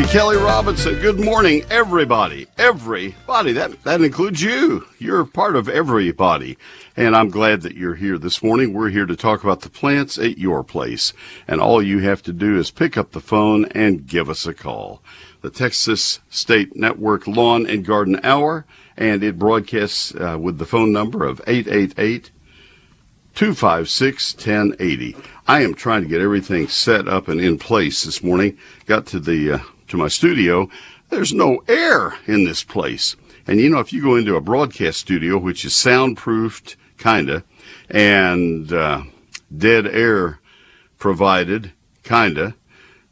you, Kelly Robinson. Good morning, everybody. Everybody. That, that includes you. You're part of everybody. And I'm glad that you're here this morning. We're here to talk about the plants at your place. And all you have to do is pick up the phone and give us a call. The Texas State Network Lawn and Garden Hour, and it broadcasts uh, with the phone number of 888 256 1080. I am trying to get everything set up and in place this morning. Got to the uh, to my studio. There's no air in this place. And you know, if you go into a broadcast studio, which is soundproofed, kinda, and uh, dead air provided, kinda,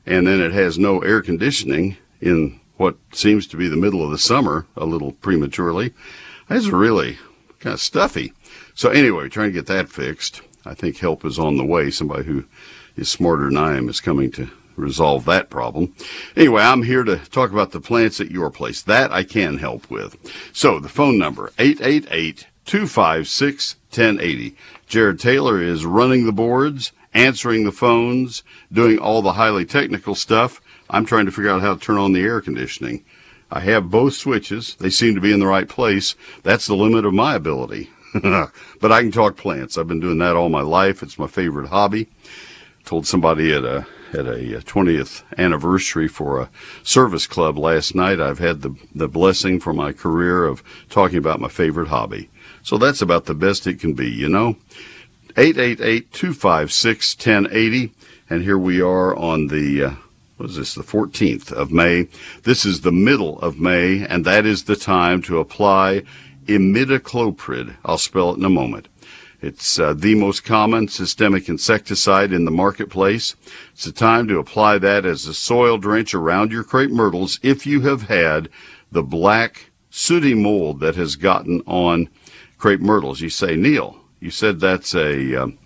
and then it has no air conditioning in what seems to be the middle of the summer, a little prematurely, it's really kind of stuffy. So anyway, trying to get that fixed. I think help is on the way. Somebody who is smarter than I am is coming to resolve that problem. Anyway, I'm here to talk about the plants at your place. That I can help with. So the phone number, 888-256-1080. Jared Taylor is running the boards, answering the phones, doing all the highly technical stuff. I'm trying to figure out how to turn on the air conditioning. I have both switches. They seem to be in the right place. That's the limit of my ability. but I can talk plants. I've been doing that all my life. It's my favorite hobby. Told somebody at a at a 20th anniversary for a service club last night. I've had the the blessing for my career of talking about my favorite hobby. So that's about the best it can be, you know. 888-256-1080 and here we are on the uh, this, the 14th of May. This is the middle of May, and that is the time to apply imidacloprid. I'll spell it in a moment. It's uh, the most common systemic insecticide in the marketplace. It's a time to apply that as a soil drench around your crepe myrtles if you have had the black sooty mold that has gotten on crepe myrtles. You say, Neil, you said that's a, um,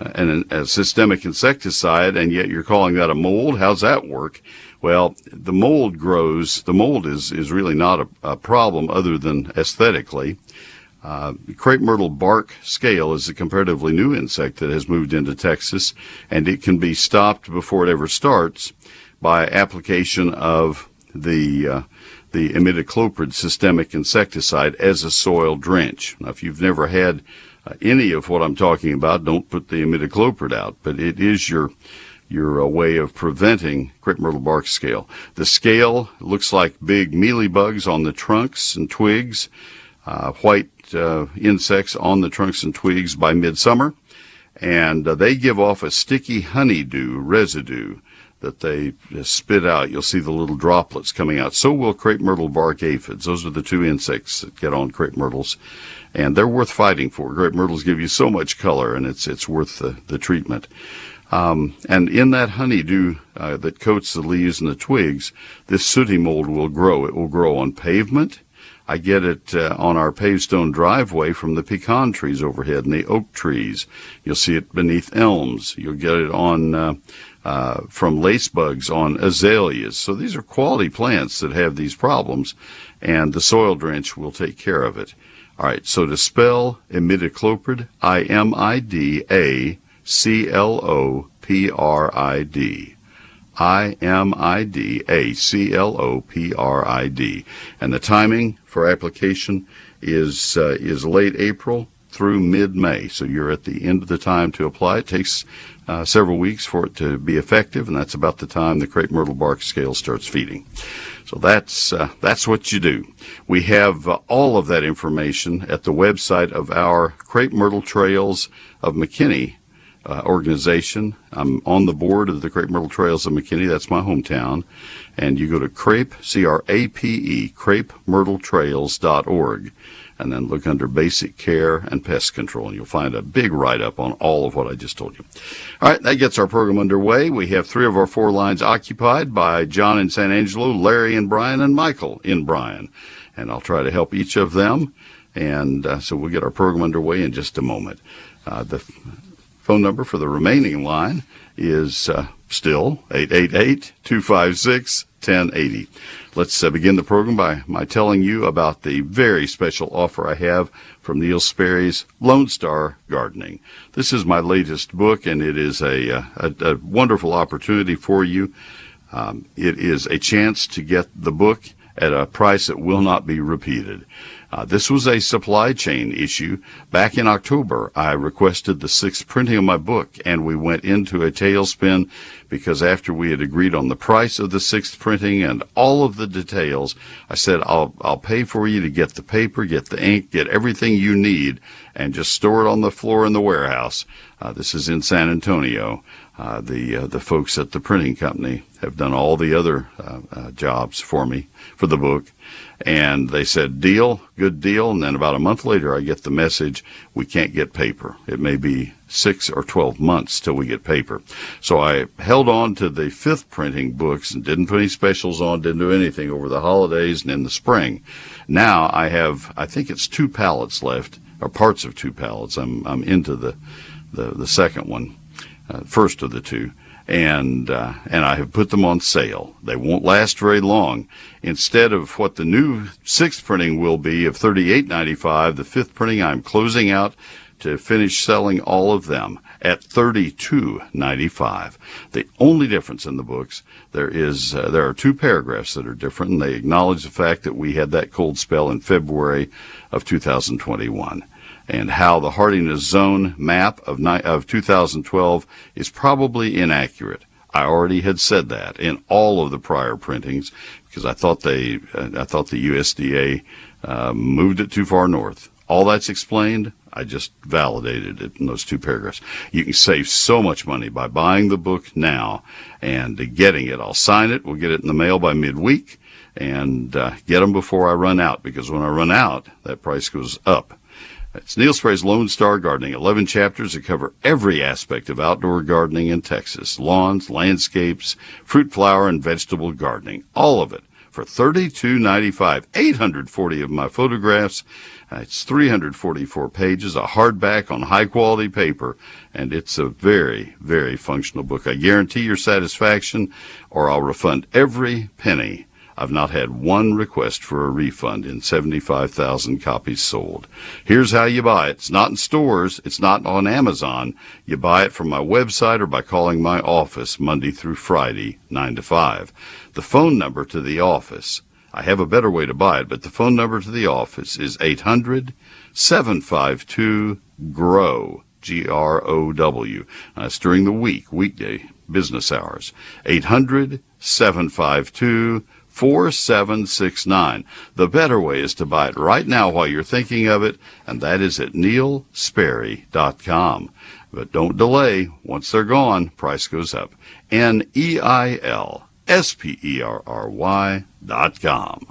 an, a systemic insecticide, and yet you're calling that a mold. How's that work? Well, the mold grows. The mold is, is really not a, a problem other than aesthetically. Uh, crepe myrtle bark scale is a comparatively new insect that has moved into Texas, and it can be stopped before it ever starts by application of the uh, the imidacloprid systemic insecticide as a soil drench. Now, if you've never had uh, any of what I'm talking about, don't put the imidacloprid out, but it is your your uh, way of preventing crepe myrtle bark scale. The scale looks like big mealy bugs on the trunks and twigs, uh, white uh, insects on the trunks and twigs by midsummer, and uh, they give off a sticky honeydew residue that they spit out. You'll see the little droplets coming out. So will crepe myrtle bark aphids. Those are the two insects that get on crepe myrtles, and they're worth fighting for. Crepe myrtles give you so much color, and it's it's worth the, the treatment. Um, and in that honeydew uh, that coats the leaves and the twigs, this sooty mold will grow. It will grow on pavement. I get it uh, on our paved stone driveway from the pecan trees overhead and the oak trees. You'll see it beneath elms. You'll get it on uh, uh, from lace bugs on azaleas. So these are quality plants that have these problems, and the soil drench will take care of it. All right. So to spell imidacloprid, I M I D A C L O P R I D. I M I D A C L O P R I D. And the timing for application is uh, is late April through mid May. So you're at the end of the time to apply. It takes uh, several weeks for it to be effective, and that's about the time the crepe myrtle bark scale starts feeding. So that's uh, that's what you do. We have uh, all of that information at the website of our Crepe Myrtle Trails of McKinney uh, organization. I'm on the board of the Crepe Myrtle Trails of McKinney. That's my hometown. And you go to crepe, C-R-A-P-E, crepemyrtletrails.org, and then look under basic care and pest control, and you'll find a big write-up on all of what I just told you. All right, that gets our program underway. We have three of our four lines occupied by John in San Angelo, Larry in Bryan, and Michael in Bryan. And I'll try to help each of them. And uh, so we'll get our program underway in just a moment. Uh, the Phone number for the remaining line is uh, still 888-256-1080. Let's uh, begin the program by my telling you about the very special offer I have from Neil Sperry's Lone Star Gardening. This is my latest book, and it is a, uh, a, a wonderful opportunity for you. Um, it is a chance to get the book at a price that will not be repeated. Uh, this was a supply chain issue. Back in October, I requested the sixth printing of my book, and we went into a tailspin because after we had agreed on the price of the sixth printing and all of the details, I said, I'll, I'll pay for you to get the paper, get the ink, get everything you need, and just store it on the floor in the warehouse. Uh, this is in San Antonio. Uh, the uh, the folks at the printing company have done all the other uh, uh, jobs for me for the book, and they said, deal, good deal. And then about a month later, I get the message, we can't get paper. It may be six or 12 months till we get paper. So I held on to the fifth printing books and didn't put any specials on, didn't do anything over the holidays and in the spring. Now I have, I think it's two pallets left, or parts of two pallets. I'm, I'm into the, the, the second one, uh, first of the two and uh, and I have put them on sale. They won't last very long. Instead of what the new sixth printing will be of thirty-eight ninety-five, the fifth printing I'm closing out to finish selling all of them at thirty-two ninety-five. The only difference in the books there is uh, there are two paragraphs that are different, and they acknowledge the fact that we had that cold spell in February of 2021 and how the hardiness zone map of, ni- of 2012 is probably inaccurate. I already had said that in all of the prior printings because I thought they, uh, I thought the USDA uh, moved it too far north. All that's explained. I just validated it in those two paragraphs. You can save so much money by buying the book now and getting it. I'll sign it. We'll get it in the mail by midweek and uh, get them before I run out because when I run out, that price goes up. It's Neil Sperry's Lone Star Gardening, 11 chapters that cover every aspect of outdoor gardening in Texas lawns, landscapes, fruit, flower, and vegetable gardening. All of it for $32.95. 840 of my photographs. Uh, it's 344 pages, a hardback on high quality paper, and it's a very, very functional book. I guarantee your satisfaction, or I'll refund every penny I've not had one request for a refund in 75,000 copies sold. Here's how you buy it. It's not in stores. It's not on Amazon. You buy it from my website or by calling my office Monday through Friday, 9 to 5. The phone number to the office, I have a better way to buy it, but the phone number to the office is 800 752 GROW. G R O W. That's during the week, weekday business hours. 800 752 4769. The better way is to buy it right now while you're thinking of it, and that is at neilsperry.com. But don't delay. Once they're gone, price goes up. N E I L S P E R R Y dot com.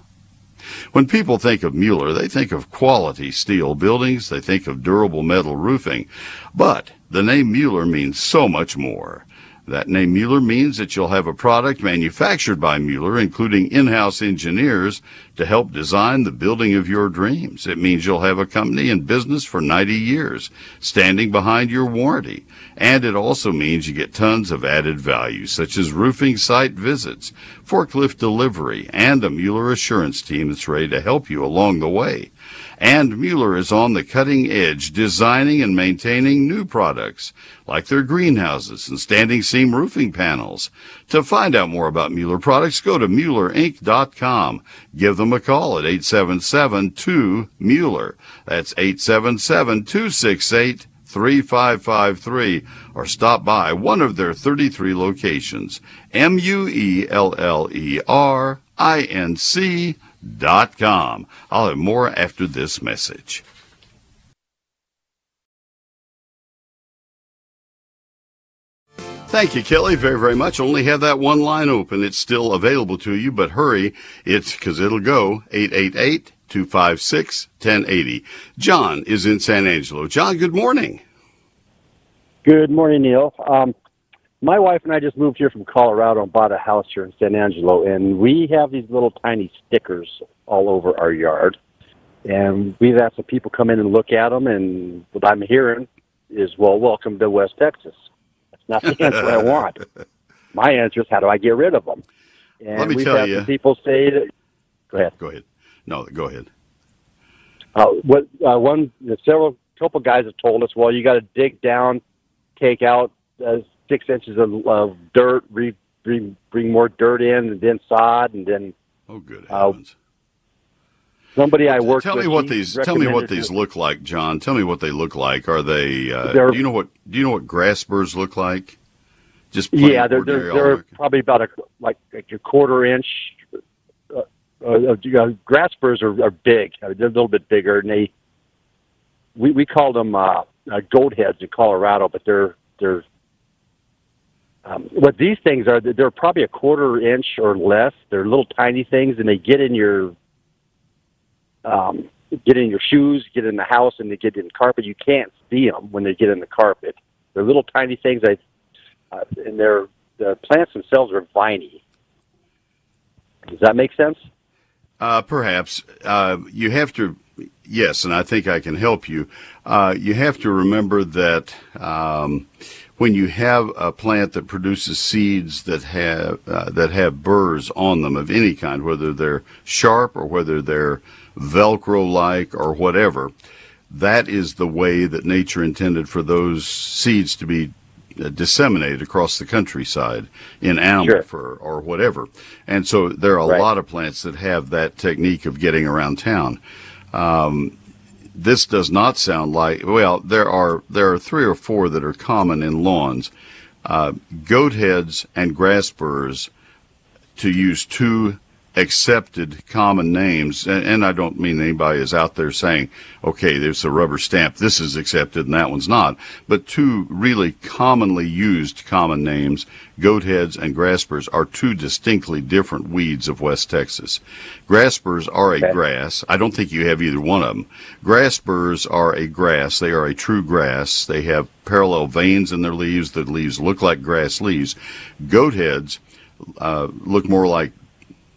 When people think of Mueller, they think of quality steel buildings, they think of durable metal roofing. But the name Mueller means so much more. That name Mueller means that you'll have a product manufactured by Mueller, including in-house engineers to help design the building of your dreams. It means you'll have a company in business for 90 years, standing behind your warranty. And it also means you get tons of added value, such as roofing site visits, forklift delivery, and a Mueller assurance team that's ready to help you along the way. And Mueller is on the cutting edge, designing and maintaining new products like their greenhouses and standing seam roofing panels. To find out more about Mueller products, go to MuellerInc.com. Give them a call at 877-2-MUELLER. That's 877-268 3553 or stop by one of their 33 locations. M U E L L E R I N C com. I'll have more after this message. Thank you, Kelly, very, very much. Only have that one line open. It's still available to you, but hurry. It's because it'll go 888 256 1080. John is in San Angelo. John, good morning. Good morning, Neil. Um, my wife and I just moved here from Colorado and bought a house here in San Angelo, and we have these little tiny stickers all over our yard. And we've asked some people come in and look at them, and what I'm hearing is, well, welcome to West Texas. That's not the answer I want. My answer is, how do I get rid of them? And Let me we've tell had you. some people say that. Go ahead. Go ahead. No, go ahead. Uh, what uh, one several couple guys have told us, well, you got to dig down, take out uh, six inches of, of dirt, re, bring bring more dirt in, and then sod, and then Oh, good Uh, heavens! somebody I worked tell with. me what these. Tell me what these look like, John. Tell me what they look like. Are they? Uh, do you know what? Do you know what grass burrs look like? Just Yeah, they're they're, they're probably about a like, like a quarter inch. Uh, uh, uh, grass burrs are, are big. Uh, They're a little bit bigger, and they we we call them uh, uh, goat heads in Colorado, but they're they're um, what these things are. They're probably a quarter inch or less. They're little tiny things, and they get in your um, get in your shoes, get in the house, and they get in the carpet. You can't see them when they get in the carpet. They're little tiny things. I uh, and they're the plants themselves are viney. Does that make sense? Uh, perhaps uh, you have to. Yes, and I think I can help you. Uh, you have to remember that um, when you have a plant that produces seeds that have uh, that have burrs on them of any kind, whether they're sharp or whether they're Velcro-like or whatever, that is the way that nature intended for those seeds to be uh, disseminated across the countryside in animal Sure. fur or whatever. And so there are a Right. lot of plants that have that technique of getting around town. Um, this does not sound like well there are there are three or four that are common in lawns. Uh, goat heads and grass burrs to use two accepted common names and, and i don't mean anybody is out there saying okay there's a rubber stamp this is accepted and that one's not but two really commonly used common names goat heads and grass burrs, are two distinctly different weeds of west texas. Grass burrs are a grass. I don't think you have either one of them Grass burrs are a grass. They are a true grass. They have parallel veins in their leaves. The leaves look like grass leaves. Goat heads uh, look more like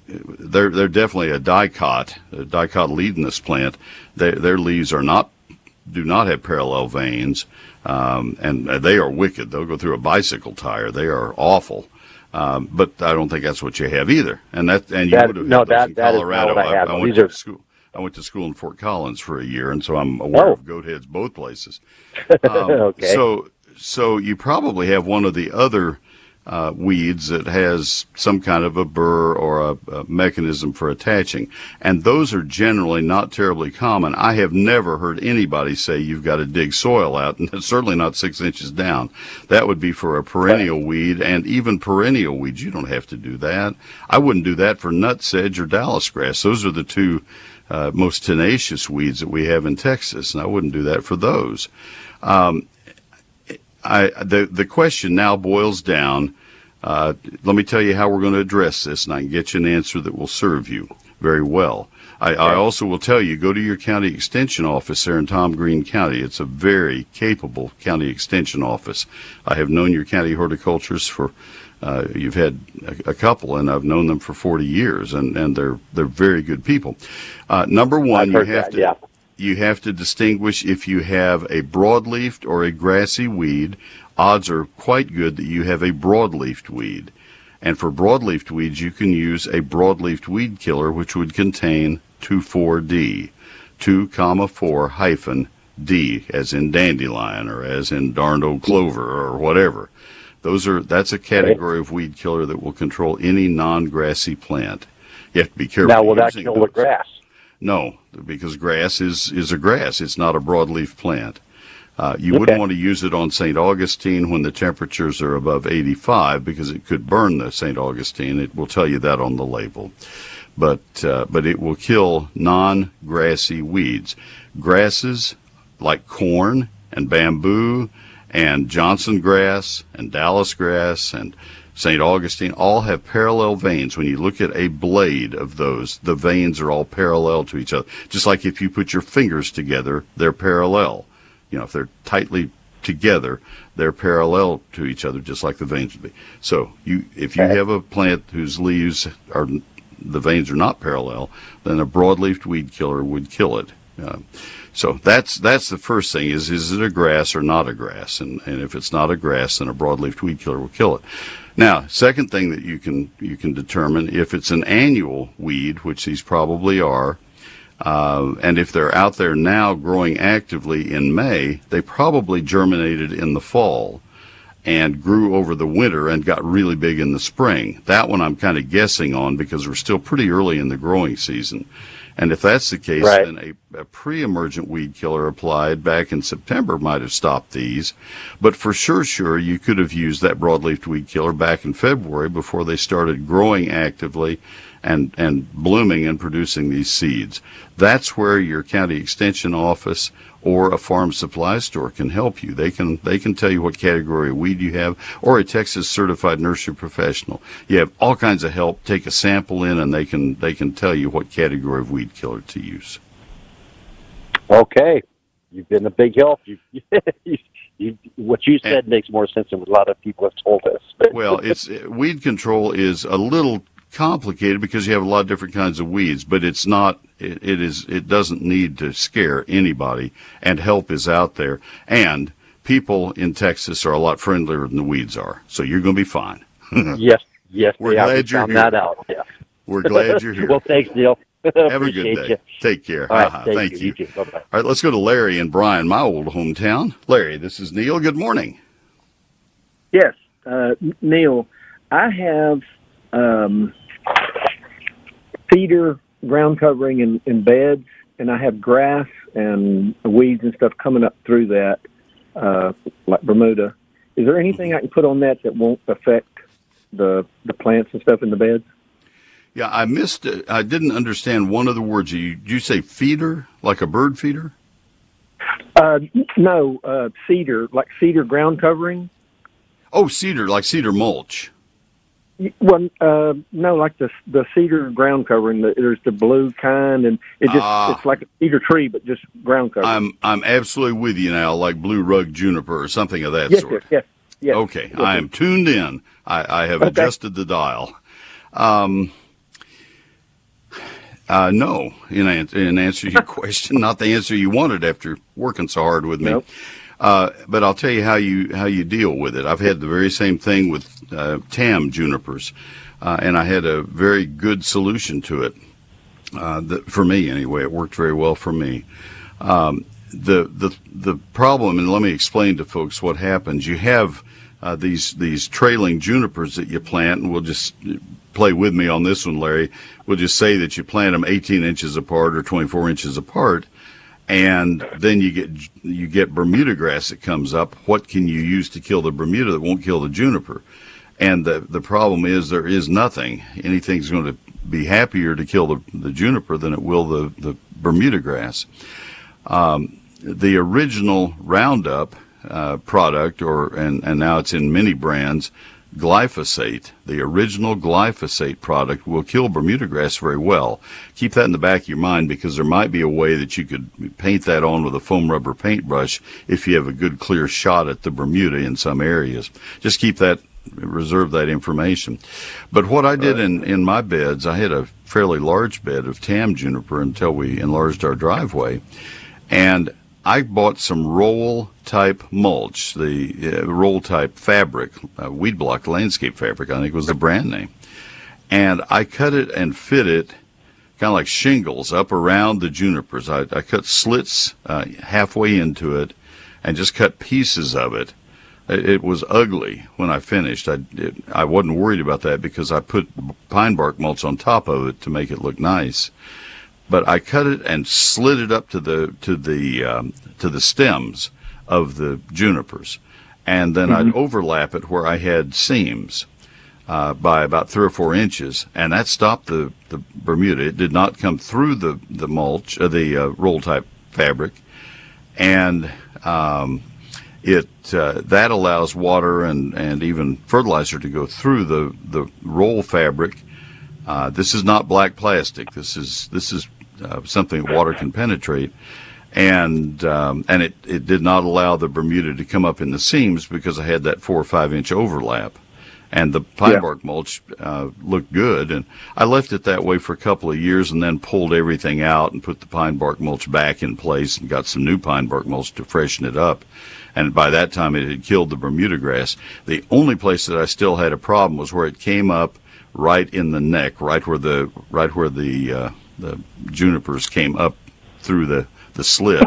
they're they're definitely a dicot, a dicotyledonous plant. Their their leaves are not do not have parallel veins, um, and they are wicked. They'll go through a bicycle tire. They are awful. Um, but I don't think that's what you have either. And that and you That- would have no, that- in that Colorado. what I have. went These to are- school. I went to school in Fort Collins for a year, and so I'm aware Oh. of goat heads both places. Um, Okay. So, so you probably have one of the other uh, weeds that has some kind of a burr or a, a mechanism for attaching, and those are generally not terribly common. I have never heard anybody say you've got to dig soil out, and certainly not six inches down. That would be for a perennial weed, and even perennial weeds, you don't have to do that. I wouldn't do that for nutsedge or Dallas grass. Those are the two uh, most tenacious weeds that we have in Texas, and I wouldn't do that for those. Um, I, the the question now boils down. Uh, let me tell you how we're going to address this, and I can get you an answer that will serve you very well. I, I also will tell you go to your county extension office there in Tom Green County. It's a very capable county extension office. I have known your county horticulturists for uh, you've had a, a couple, and I've known them for 40 years, and, and they're they're very good people. Uh, number one, you have that, to yeah. You have to distinguish if you have a broadleafed or a grassy weed. Odds are quite good that you have a broadleafed weed. And for broadleafed weeds, you can use a broadleafed weed killer, which would contain 2,4-D, 2, comma 4 hyphen D, as in dandelion or as in darned old clover or whatever. Those are that's a category of weed killer that will control any non-grassy plant. You have to be careful. Now, will that kill the those. grass? No, because grass is, is a grass. It's not a broadleaf plant. Uh, you wouldn't want to use it on St. Augustine when the temperatures are above 85 because it could burn the St. Augustine. It will tell you that on the label. But, uh, but it will kill non-grassy weeds. Grasses like corn and bamboo and Johnson grass and Dallas grass and St. Augustine all have parallel veins. When you look at a blade of those, the veins are all parallel to each other. Just like if you put your fingers together, they're parallel. You know, if they're tightly together, they're parallel to each other, just like the veins would be. So you, if you have a plant whose leaves are, the veins are not parallel, then a broadleafed weed killer would kill it. Uh, so that's that's the first thing is is it a grass or not a grass and and if it's not a grass then a broadleaf weed killer will kill it. Now, second thing that you can you can determine if it's an annual weed, which these probably are, uh, and if they're out there now growing actively in May, they probably germinated in the fall. and grew over the winter and got really big in the spring. That one I'm kind of guessing on because we're still pretty early in the growing season. And if that's the case, Right. then a, a pre-emergent weed killer applied back in September might have stopped these. But for sure, sure, you could have used that broadleaf weed killer back in February before they started growing actively and, and blooming and producing these seeds. That's where your county extension office or a farm supply store can help you. They can they can tell you what category of weed you have, or a Texas certified nursery professional. You have all kinds of help. Take a sample in, and they can they can tell you what category of weed killer to use. Okay, you've been a big help. You, you, you what you said makes more sense than what a lot of people have told us. Well, it's weed control is a little complicated because you have a lot of different kinds of weeds, but it's not. It, it is. It doesn't need to scare anybody, and help is out there. And people in Texas are a lot friendlier than the weeds are, so you're going to be fine. yes, yes, We're they have. glad you're found here. that out. Yeah. We're glad you're here. well, thanks, Neil. have a good day. You. Take care. All right, Uh-huh. thank, Thank you. you. You too. Bye bye. All right, let's go to Larry and Bryan, my old hometown. Larry, this is Neil. Good morning. Yes, uh, Neil, I have um, feeder ground covering in, in beds, and I have grass and weeds and stuff coming up through that, uh, like Bermuda. Is there anything I can put on that that won't affect the the plants and stuff in the beds? Yeah, I missed it. I didn't understand one of the words. You, you say feeder, like a bird feeder? Uh, no, uh, cedar, like cedar ground covering. Oh, cedar, like cedar mulch. Well, uh, no, like the the cedar ground covering. The, there's the blue kind, and it just Ah. it's like a cedar tree, but just ground covering. I'm I'm absolutely with you now, like blue rug juniper or something of that yes, sort. yes, yes, yes. Okay, Yes, I sir. am tuned in. I, I have Okay. adjusted the dial. Um, uh, no, in, an- in answer to your question, not the answer you wanted after working so hard with me. Nope. Uh, but I'll tell you how you how you deal with it. I've had the very same thing with uh, tam junipers, uh, and I had a very good solution to it. Uh, that, for me, anyway, it worked very well for me. Um, the the the problem, and let me explain to folks what happens. You have uh, these these trailing junipers that you plant, and we'll just play with me on this one, Larry. We'll just say that you plant them 18 inches apart or 24 inches apart, and then you get you get Bermuda grass that comes up. What can you use to kill the Bermuda that won't kill the juniper? And the the problem is there is nothing. Anything's going to be happier to kill the, the juniper than it will the, the Bermuda grass. Um, the original Roundup uh, product, or and, and now it's in many brands, glyphosate. The original glyphosate product will kill Bermuda grass very well. Keep that in the back of your mind because there might be a way that you could paint that on with a foam rubber paintbrush if you have a good clear shot at the Bermuda in some areas. Just keep that reserve that information. But what I did in, in my beds, I had a fairly large bed of tam juniper until we enlarged our driveway. And I bought some roll type mulch, the uh, roll type fabric, uh, weed block landscape fabric, I think was the brand name. And I cut it and fit it kind of like shingles up around the junipers. I, I cut slits uh, halfway into it and just cut pieces of it. It, was ugly when I finished. I, it, I wasn't worried about that because I put pine bark mulch on top of it to make it look nice. But I cut it and slid it up to the to the um, to the stems of the junipers, and then I'd overlap it where I had seams uh, by about three or four inches, and that stopped the the Bermuda. It did not come through the the mulch, uh, the uh, roll type fabric, and um, it uh, that allows water and and even fertilizer to go through the the roll fabric. Uh, this is not black plastic. This is this is uh, something that water can penetrate, and um, and it, it did not allow the Bermuda to come up in the seams because I had that four or five inch overlap, and the pine Yeah. bark mulch uh, looked good, and I left it that way for a couple of years, and then pulled everything out and put the pine bark mulch back in place and got some new pine bark mulch to freshen it up. And by that time, it had killed the Bermuda grass. The only place that I still had a problem was where it came up right in the neck, right where the right where the uh, the junipers came up through the the slit.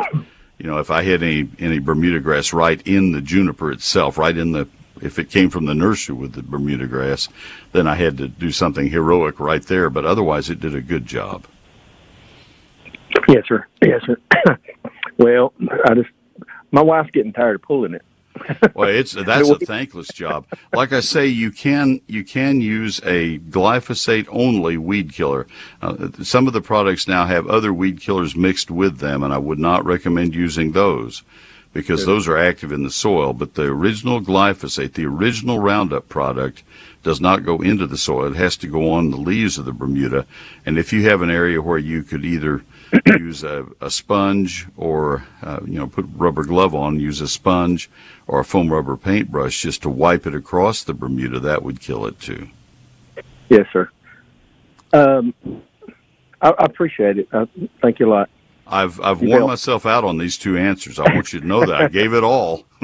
You know, if I had any any Bermuda grass right in the juniper itself, right in the if it came from the nursery with the Bermuda grass, then I had to do something heroic right there. But otherwise, it did a good job. Yes, sir. Yes, sir. well, I just my wife's getting tired of pulling it. well, it's that's a thankless job. Like I say, you can you can use a glyphosate only weed killer. Uh, some of the products now have other weed killers mixed with them, and I would not recommend using those because those are active in the soil. But the original glyphosate, the original Roundup product, does not go into the soil. It has to go on the leaves of the Bermuda. And if you have an area where you could either use a, a sponge or uh, you know put rubber glove on, use a sponge or a foam rubber paintbrush just to wipe it across the Bermuda, that would kill it too. Yes, sir. Um, I, I, appreciate it. Uh, thank you a lot. I've I've worn myself out on these two answers. I want you to know that I gave it all.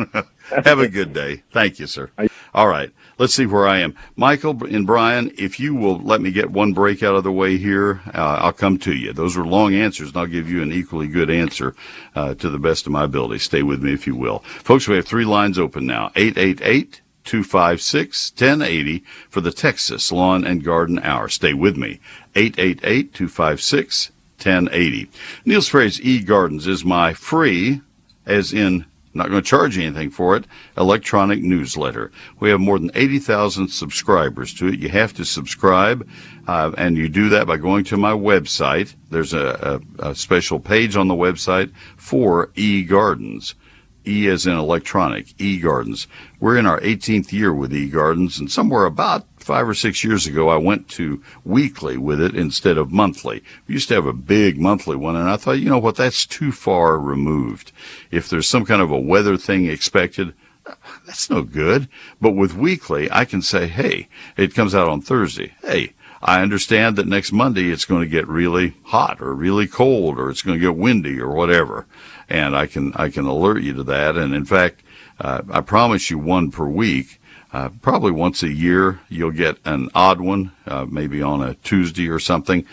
Have a good day. Thank you, sir. All right. Let's see where I am. Michael and Bryan, if you will let me get one break out of the way here, uh, I'll come to you. Those are long answers, and I'll give you an equally good answer uh, to the best of my ability. Stay with me if you will. Folks, we have three lines open now 888 256 1080 for the Texas Lawn and Garden Hour. Stay with me. 888 256 1080. Neil Sperry's E Gardens is my free, as in not going to charge anything for it, electronic newsletter. We have more than 80,000 subscribers to it. You have to subscribe, uh, and you do that by going to my website. There's a, a, a special page on the website for eGardens. E as in electronic, eGardens. We're in our 18th year with eGardens, and somewhere about five or six years ago, I went to weekly with it instead of monthly. We used to have a big monthly one, and I thought, you know what, that's too far removed. If there's some kind of a weather thing expected, that's no good. But with weekly, I can say, hey, it comes out on Thursday. Hey, I understand that next Monday it's going to get really hot or really cold or it's going to get windy or whatever. And I can, I can alert you to that. And in fact, uh, I promise you one per week. Uh, probably once a year, you'll get an odd one, uh, maybe on a Tuesday or something.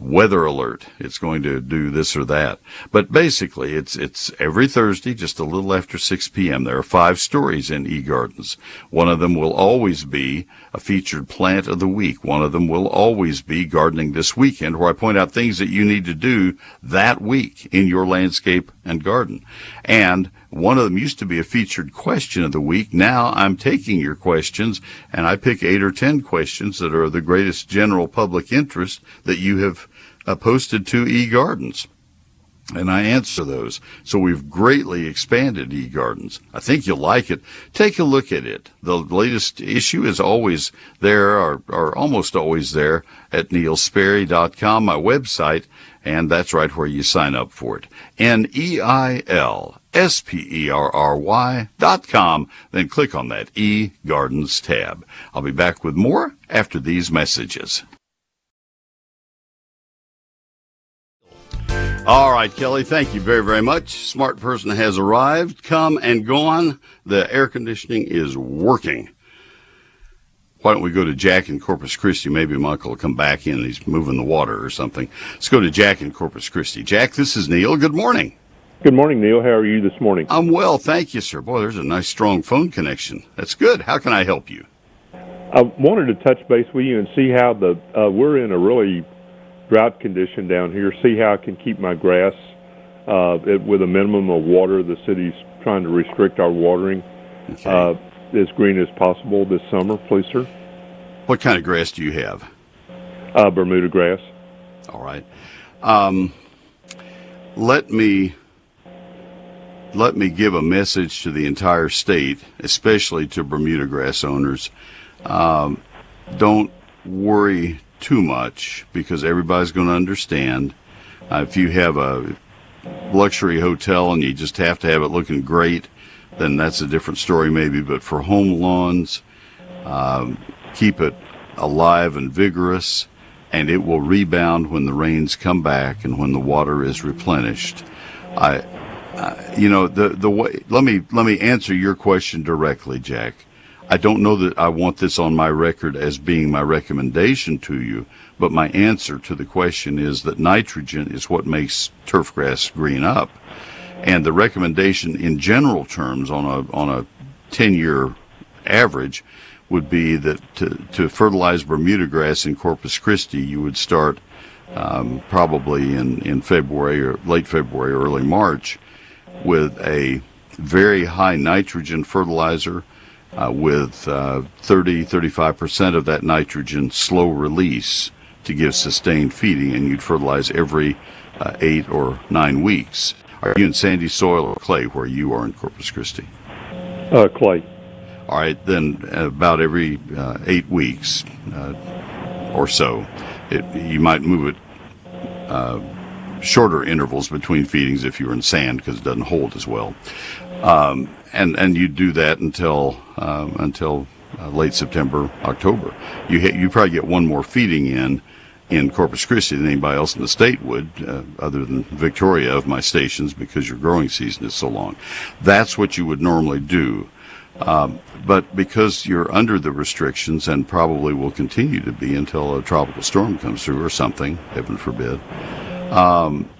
Weather alert. It's going to do this or that. But basically, it's, it's every Thursday, just a little after 6 p.m. There are five stories in eGardens. One of them will always be a featured plant of the week. One of them will always be gardening this weekend, where I point out things that you need to do that week in your landscape and garden. And one of them used to be a featured question of the week. Now I'm taking your questions and I pick eight or ten questions that are of the greatest general public interest that you have uh, posted to eGardens. And I answer those. So we've greatly expanded eGardens. I think you'll like it. Take a look at it. The latest issue is always there, or, or almost always there, at neilsperry.com, my website, and that's right where you sign up for it. N-E-I-L S-P-E-R-R-Y dot com. Then click on that E Gardens tab. I'll be back with more after these messages. All right, Kelly, thank you very, very much. Smart person has arrived, come and gone. The air conditioning is working. Why don't we go to Jack in Corpus Christi? Maybe Michael will come back in. He's moving the water or something. Let's go to Jack in Corpus Christi. Jack, this is Neil. Good morning. Good morning, Neil. How are you this morning? I'm well, thank you, sir. Boy, there's a nice, strong phone connection. That's good. How can I help you? I wanted to touch base with you and see how the uh, we're in a really drought condition down here. See how I can keep my grass uh, it, with a minimum of water. The city's trying to restrict our watering okay. uh, as green as possible this summer, please, sir. What kind of grass do you have? Uh, Bermuda grass. All right. Um, let me let me give a message to the entire state, especially to Bermuda grass owners. Um, don't worry too much because everybody's going to understand. Uh, if you have a luxury hotel and you just have to have it looking great, then that's a different story maybe. But for home lawns, um, keep it alive and vigorous, and it will rebound when the rains come back and when the water is replenished. I, uh, you know, the the way. Let me let me answer your question directly, Jack. I don't know that I want this on my record as being my recommendation to you, but my answer to the question is that nitrogen is what makes turf grass green up, and the recommendation in general terms on a on a ten year average would be that to, to fertilize Bermuda grass in Corpus Christi, you would start um, probably in, in February or late February early March with a very high nitrogen fertilizer uh, with uh, 30 35% of that nitrogen slow release to give sustained feeding, and you'd fertilize every uh, eight or nine weeks. Are you in sandy soil or clay where you are in Corpus Christi? Uh, clay. All right, then about every uh, eight weeks uh, or so, it, you might move it uh, shorter intervals between feedings if you're in sand because it doesn't hold as well. Um, and and you do that until um, until uh, late September, October. You ha- you probably get one more feeding in in Corpus Christi than anybody else in the state would, uh, other than Victoria of my stations, because your growing season is so long. That's what you would normally do. Um, but because you're under the restrictions and probably will continue to be until a tropical storm comes through or something, heaven forbid, um,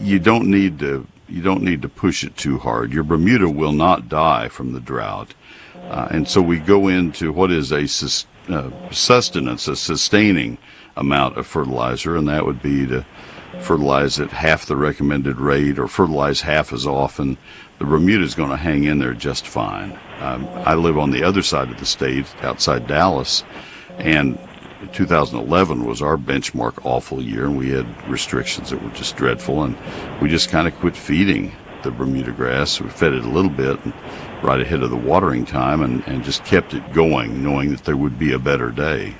you don't need to you don't need to push it too hard. Your Bermuda will not die from the drought, uh, and so we go into what is a sus- uh, sustenance, a sustaining amount of fertilizer, and that would be to fertilize at half the recommended rate or fertilize half as often the Bermuda is going to hang in there just fine. Um, I live on the other side of the state, outside Dallas, and 2011 was our benchmark awful year, and we had restrictions that were just dreadful, and we just kind of quit feeding the Bermuda grass. We fed it a little bit right ahead of the watering time and, and just kept it going, knowing that there would be a better day.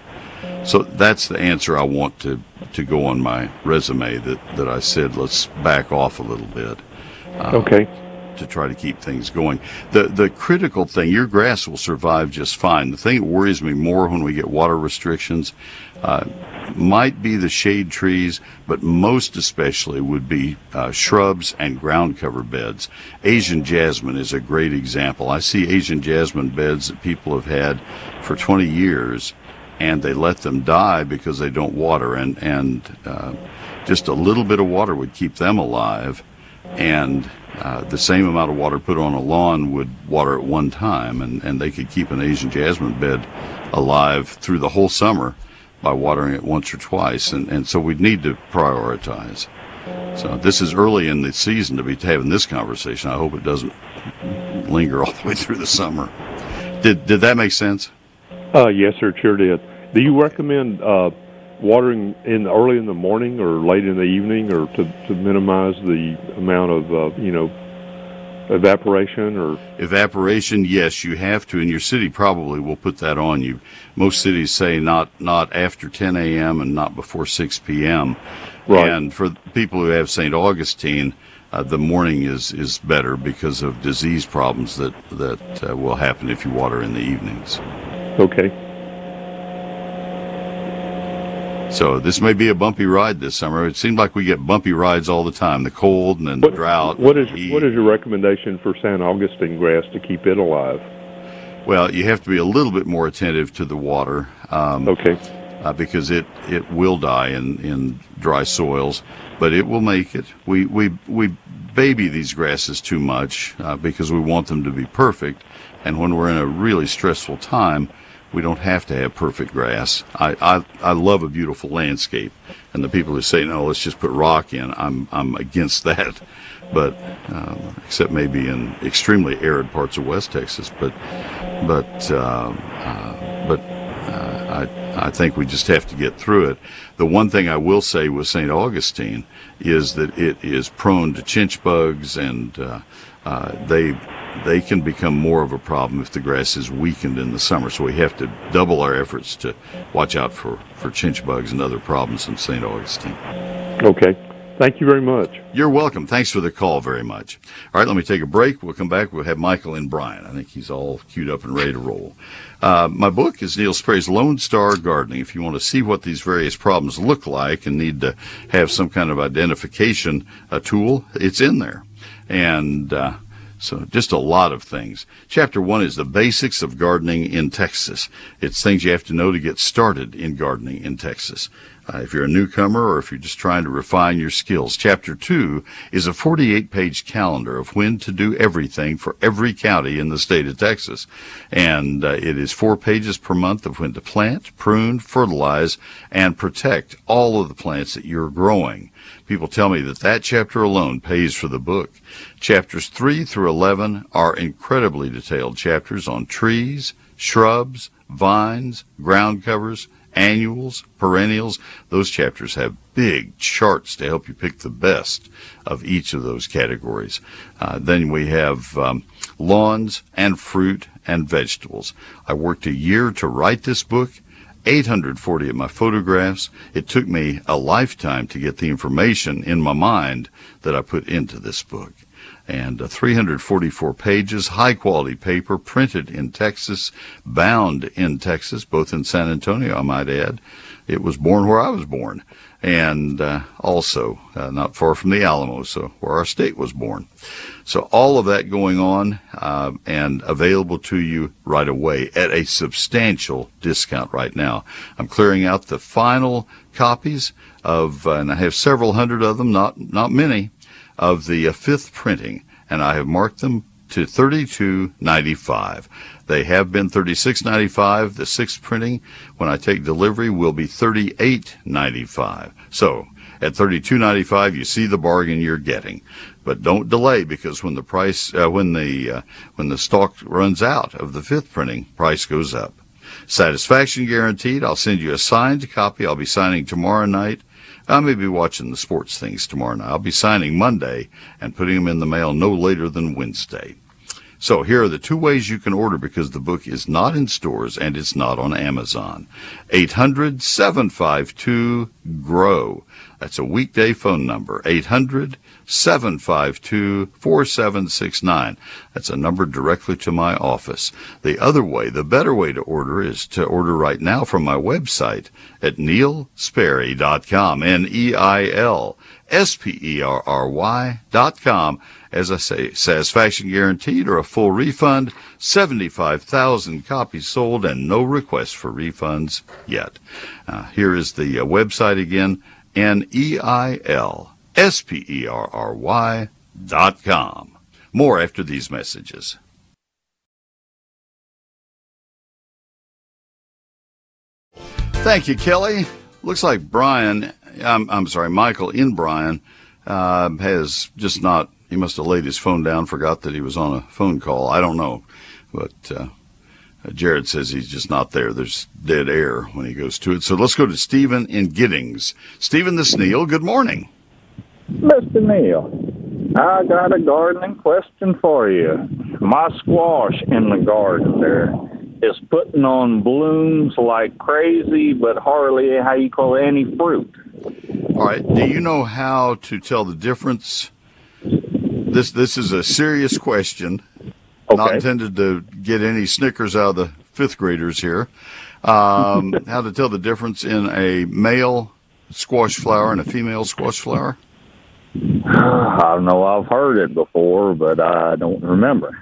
So that's the answer I want to, to go on my resume that, that I said let's back off a little bit. Uh, okay to try to keep things going. The the critical thing, your grass will survive just fine. The thing that worries me more when we get water restrictions uh, might be the shade trees, but most especially would be uh, shrubs and ground cover beds. Asian jasmine is a great example. I see Asian jasmine beds that people have had for 20 years, and they let them die because they don't water, and and uh, just a little bit of water would keep them alive, and uh, the same amount of water put on a lawn would water at one time, and, and they could keep an Asian jasmine bed alive through the whole summer by watering it once or twice. And, and so we'd need to prioritize. So this is early in the season to be having this conversation. I hope it doesn't linger all the way through the summer. Did did that make sense? Uh, yes, sir. It sure did. Do you recommend uh, watering in early in the morning or late in the evening, or to, to minimize the amount of uh, you know evaporation or? Evaporation yes you have to and your city probably will put that on you. Most cities say not not after 10 a.m and not before 6 p.m right. and for people who have st augustine uh, the morning is is better because of disease problems that that uh, will happen if you water in the evenings. Okay so this may be a bumpy ride this summer. It seems like we get bumpy rides all the time. The cold and then what, the drought. What is what is your recommendation for San Augustine grass to keep it alive? Well, you have to be a little bit more attentive to the water. Um, okay. Uh, because it, it will die in, in dry soils, but it will make it. We we we baby these grasses too much uh, because we want them to be perfect, and when we're in a really stressful time, we don't have to have perfect grass. I, I, I love a beautiful landscape, and the people who say no, let's just put rock in, I'm I'm against that. But um, except maybe in extremely arid parts of West Texas, but but uh, uh, but uh, I I think we just have to get through it. The one thing I will say with St. Augustine is that it is prone to chinch bugs, and uh, uh, they they can become more of a problem if the grass is weakened in the summer. So we have to double our efforts to watch out for, for chinch bugs and other problems in St. Augustine. Okay. Thank you very much. You're welcome. Thanks for the call very much. All right, let me take a break. We'll come back. We'll have Michael and Bryan. I think he's all queued up and ready to roll. Uh, my book is Neil Sperry's Lone Star Gardening. If you want to see what these various problems look like and need to have some kind of identification tool, it's in there. And uh, so just a lot of things. Chapter one is the basics of gardening in Texas. It's things you have to know to get started in gardening in Texas. Uh, if you're a newcomer or if you're just trying to refine your skills. Chapter 2 is a 48 page calendar of when to do everything for every county in the state of Texas. And uh, it is four pages per month of when to plant, prune, fertilize, and protect all of the plants that you're growing. People tell me that that chapter alone pays for the book. Chapters 3 through 11 are incredibly detailed chapters on trees, shrubs, vines, ground covers, annuals, perennials. Those chapters have big charts to help you pick the best of each of those categories. Uh, then we have um, lawns and fruit and vegetables. I worked a year to write this book. 840 of my photographs. It took me a lifetime to get the information in my mind that I put into this book and uh, 344 pages, high quality paper, printed in Texas, bound in Texas, both in San Antonio, I might add. It was born where I was born, and uh, also uh, not far from the Alamo, so where our state was born. So all of that going on uh, and available to you right away at a substantial discount right now. I'm clearing out the final copies of, uh, and I have several hundred of them, not not many of the uh, fifth printing, and I have marked them to 32.95. They have been 36.95. The sixth printing, when I take delivery, will be 38.95. So at 32.95, you see the bargain you're getting. But don't delay because when the price, uh, when the uh, when the stock runs out of the fifth printing, price goes up. Satisfaction guaranteed. I'll send you a signed copy. I'll be signing tomorrow night I may be watching the sports things tomorrow night. I'll be signing Monday and putting them in the mail no later than Wednesday. So here are the two ways you can order because the book is not in stores and it's not on Amazon. 800 752 GROW. That's a weekday phone number. 800 752 4769. That's a number directly to my office. The other way, the better way to order is to order right now from my website at neilsperry.com. N-E-I-L S-P-E-R-R-Y dot com. As I say, satisfaction guaranteed or a full refund, 75,000 copies sold and no requests for refunds yet. Uh, here is the uh, website again, N-E-I-L S P E R R Y dot com. More after these messages. Thank you, Kelly. Looks like Bryan, I'm, I'm sorry, Michael in Bryan uh, has just not, he must have laid his phone down, forgot that he was on a phone call. I don't know. But uh, Uh, Jared says he's just not there. There's dead air when he goes to it. So let's go to Stephen in Giddings. Stephen the Neil, good morning. Mr. Neil, I got a gardening question for you. My squash in the garden there is putting on blooms like crazy, but hardly how you call it, any fruit. All right. Do you know how to tell the difference? This this is a serious question. Okay. Not intended to get any Snickers out of the fifth graders here. Um, how to tell the difference in a male squash flower and a female squash flower? I don't know. I've heard it before, but I don't remember.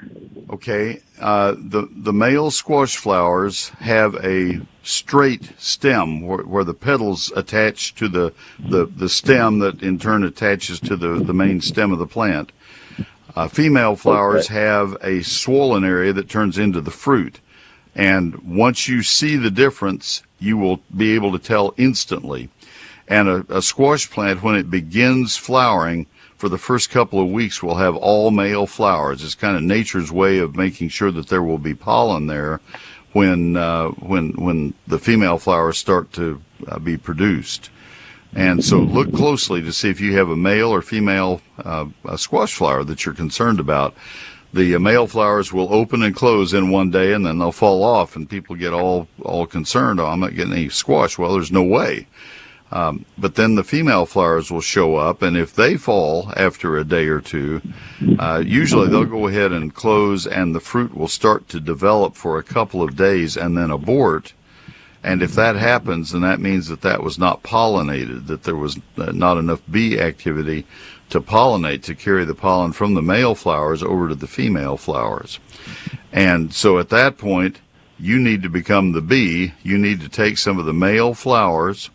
Okay, uh, the the male squash flowers have a straight stem where, where the petals attach to the, the, the stem that in turn attaches to the, the main stem of the plant. Uh, female flowers Okay. have a swollen area that turns into the fruit. And once you see the difference, you will be able to tell instantly. And a, a squash plant, when it begins flowering, for the first couple of weeks will have all male flowers. It's kind of nature's way of making sure that there will be pollen there when uh, when when the female flowers start to uh, be produced. And so look closely to see if you have a male or female uh, squash flower that you're concerned about. The male flowers will open and close in one day, and then they'll fall off, and people get all all concerned. Oh, I'm not getting any squash. Well, there's no way. Um, but then the female flowers will show up, and if they fall after a day or two, uh, usually they'll go ahead and close, and the fruit will start to develop for a couple of days and then abort. And if that happens, then that means that that was not pollinated, that there was uh, not enough bee activity to pollinate, to carry the pollen from the male flowers over to the female flowers. And so at that point, you need to become the bee. You need to take some of the male flowers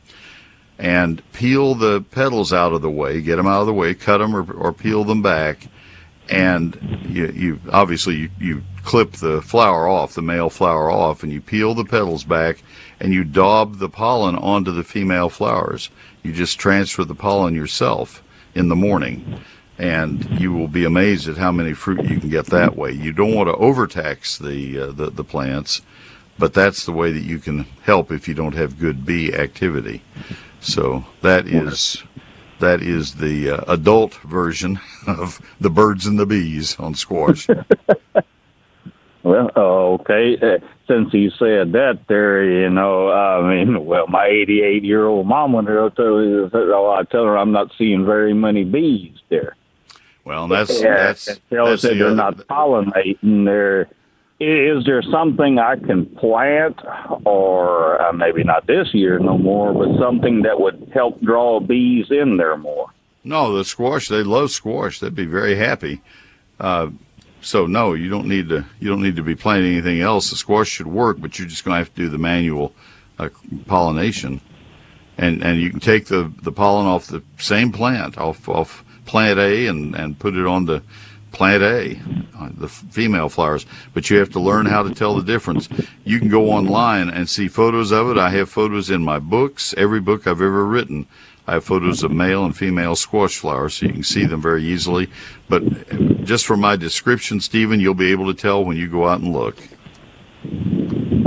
and peel the petals out of the way, get them out of the way, cut them or, or peel them back, and you, you obviously you, you clip the flower off, the male flower off, and you peel the petals back, and you daub the pollen onto the female flowers. You just transfer the pollen yourself in the morning, and you will be amazed at how many fruit you can get that way. You don't want to overtax the uh, the, the plants, but that's the way that you can help if you don't have good bee activity. So that is that is the uh, adult version of the birds and the bees on squash. Well, uh, okay. Uh, since you said that, there, you know, I mean, well, my 88 year old mom, I tell I tell her I'm not seeing very many bees there. Well, that's yeah, that's, that's that the they're not pollinating. There is there something I can plant, or uh, maybe not this year no more, but something that would help draw bees in there more. No, the squash. They love squash. They'd be very happy. Uh, so no, you don't need to. You don't need to be planting anything else. The squash should work, but you're just going to have to do the manual uh, pollination, and and you can take the the pollen off the same plant, off off plant A, and and put it on the plant A, uh, the female flowers. But you have to learn how to tell the difference. You can go online and see photos of it. I have photos in my books. Every book I've ever written. I have photos of male and female squash flowers, so you can see them very easily. But just from my description, Stephen, you'll be able to tell when you go out and look.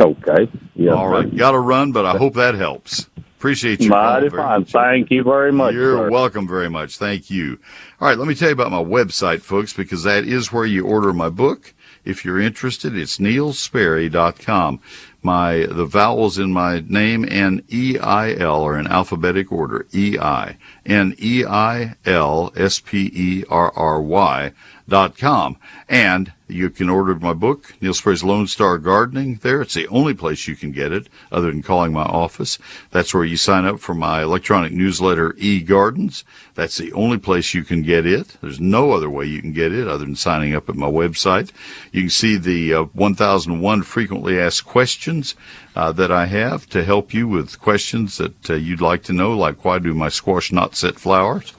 Okay. Yeah. All right, got to run, but I hope that helps. Appreciate call Mighty fine. Thank you very much. You're sir. welcome very much. Thank you. All right, let me tell you about my website, folks, because that is where you order my book. If you're interested, it's neilsperry.com. My the vowels in my name and E I L are in alphabetic order. E I N E I L S P E R R Y dot com. And you can order my book, Neil Sperry's Lone Star Gardening, there. It's the only place you can get it other than calling my office. That's where you sign up for my electronic newsletter, eGardens. That's the only place you can get it. There's no other way you can get it other than signing up at my website. You can see the uh, 1001 frequently asked questions uh, that I have to help you with questions that uh, you'd like to know, like why do my squash not set flowers,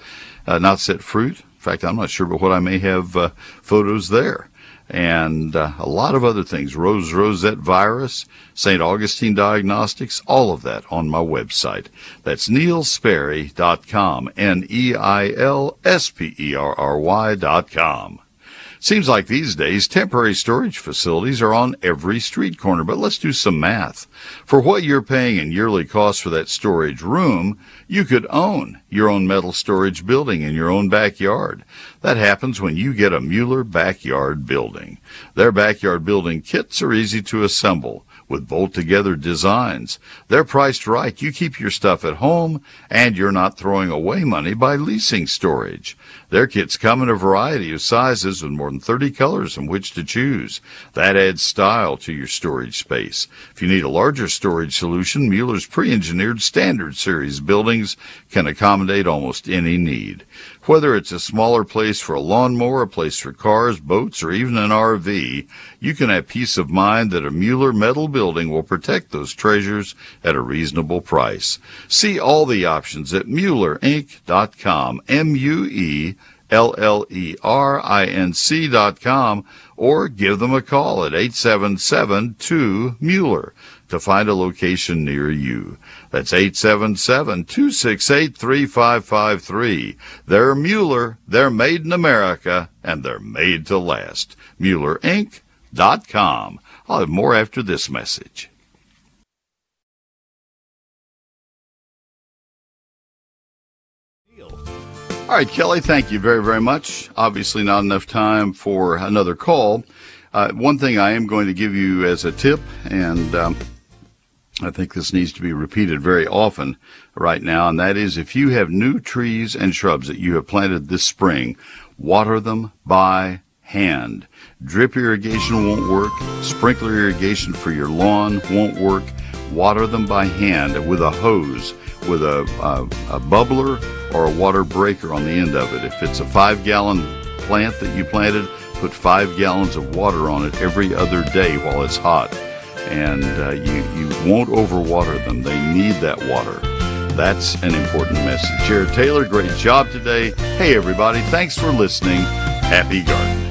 uh, not set fruit? In fact, I'm not sure, but what I may have uh, photos there. And uh, a lot of other things, rose rosette virus, St. Augustine diagnostics, all of that on my website. That's neilsperry.com, N-E-I-L-S-P-E-R-R-Y dot com. Seems like these days temporary storage facilities are on every street corner, but let's do some math. For what you're paying in yearly costs for that storage room, you could own your own metal storage building in your own backyard. That happens when you get a Mueller backyard building. Their backyard building kits are easy to assemble with bolt together designs. They're priced right. You keep your stuff at home and you're not throwing away money by leasing storage. Their kits come in a variety of sizes with more than 30 colors from which to choose. That adds style to your storage space. If you need a larger storage solution, Mueller's pre-engineered standard series buildings can accommodate almost any need. Whether it's a smaller place for a lawnmower, a place for cars, boats, or even an RV, you can have peace of mind that a Mueller metal building will protect those treasures at a reasonable price. See all the options at MuellerInc.com, M-U-E L-L-E-R-I-N-C dot com, or give them a call at 877-2-MUELLER to find a location near you. That's 877-268-3553. They're Mueller, they're made in America, and they're made to last. MuellerInc.com. I'll have more after this message. All right, Kelly, thank you very, very much. Obviously, not enough time for another call. Uh, one thing I am going to give you as a tip, and um, I think this needs to be repeated very often right now, and that is if you have new trees and shrubs that you have planted this spring, water them by hand. Drip irrigation won't work. Sprinkler irrigation for your lawn won't work. Water them by hand with a hose, with a, a, a bubbler or a water breaker on the end of it. If it's a five gallon plant that you planted, put five gallons of water on it every other day while it's hot. And uh, you, you won't overwater them. They need that water. That's an important message. Jared Taylor, great job today. Hey, everybody, thanks for listening. Happy gardening.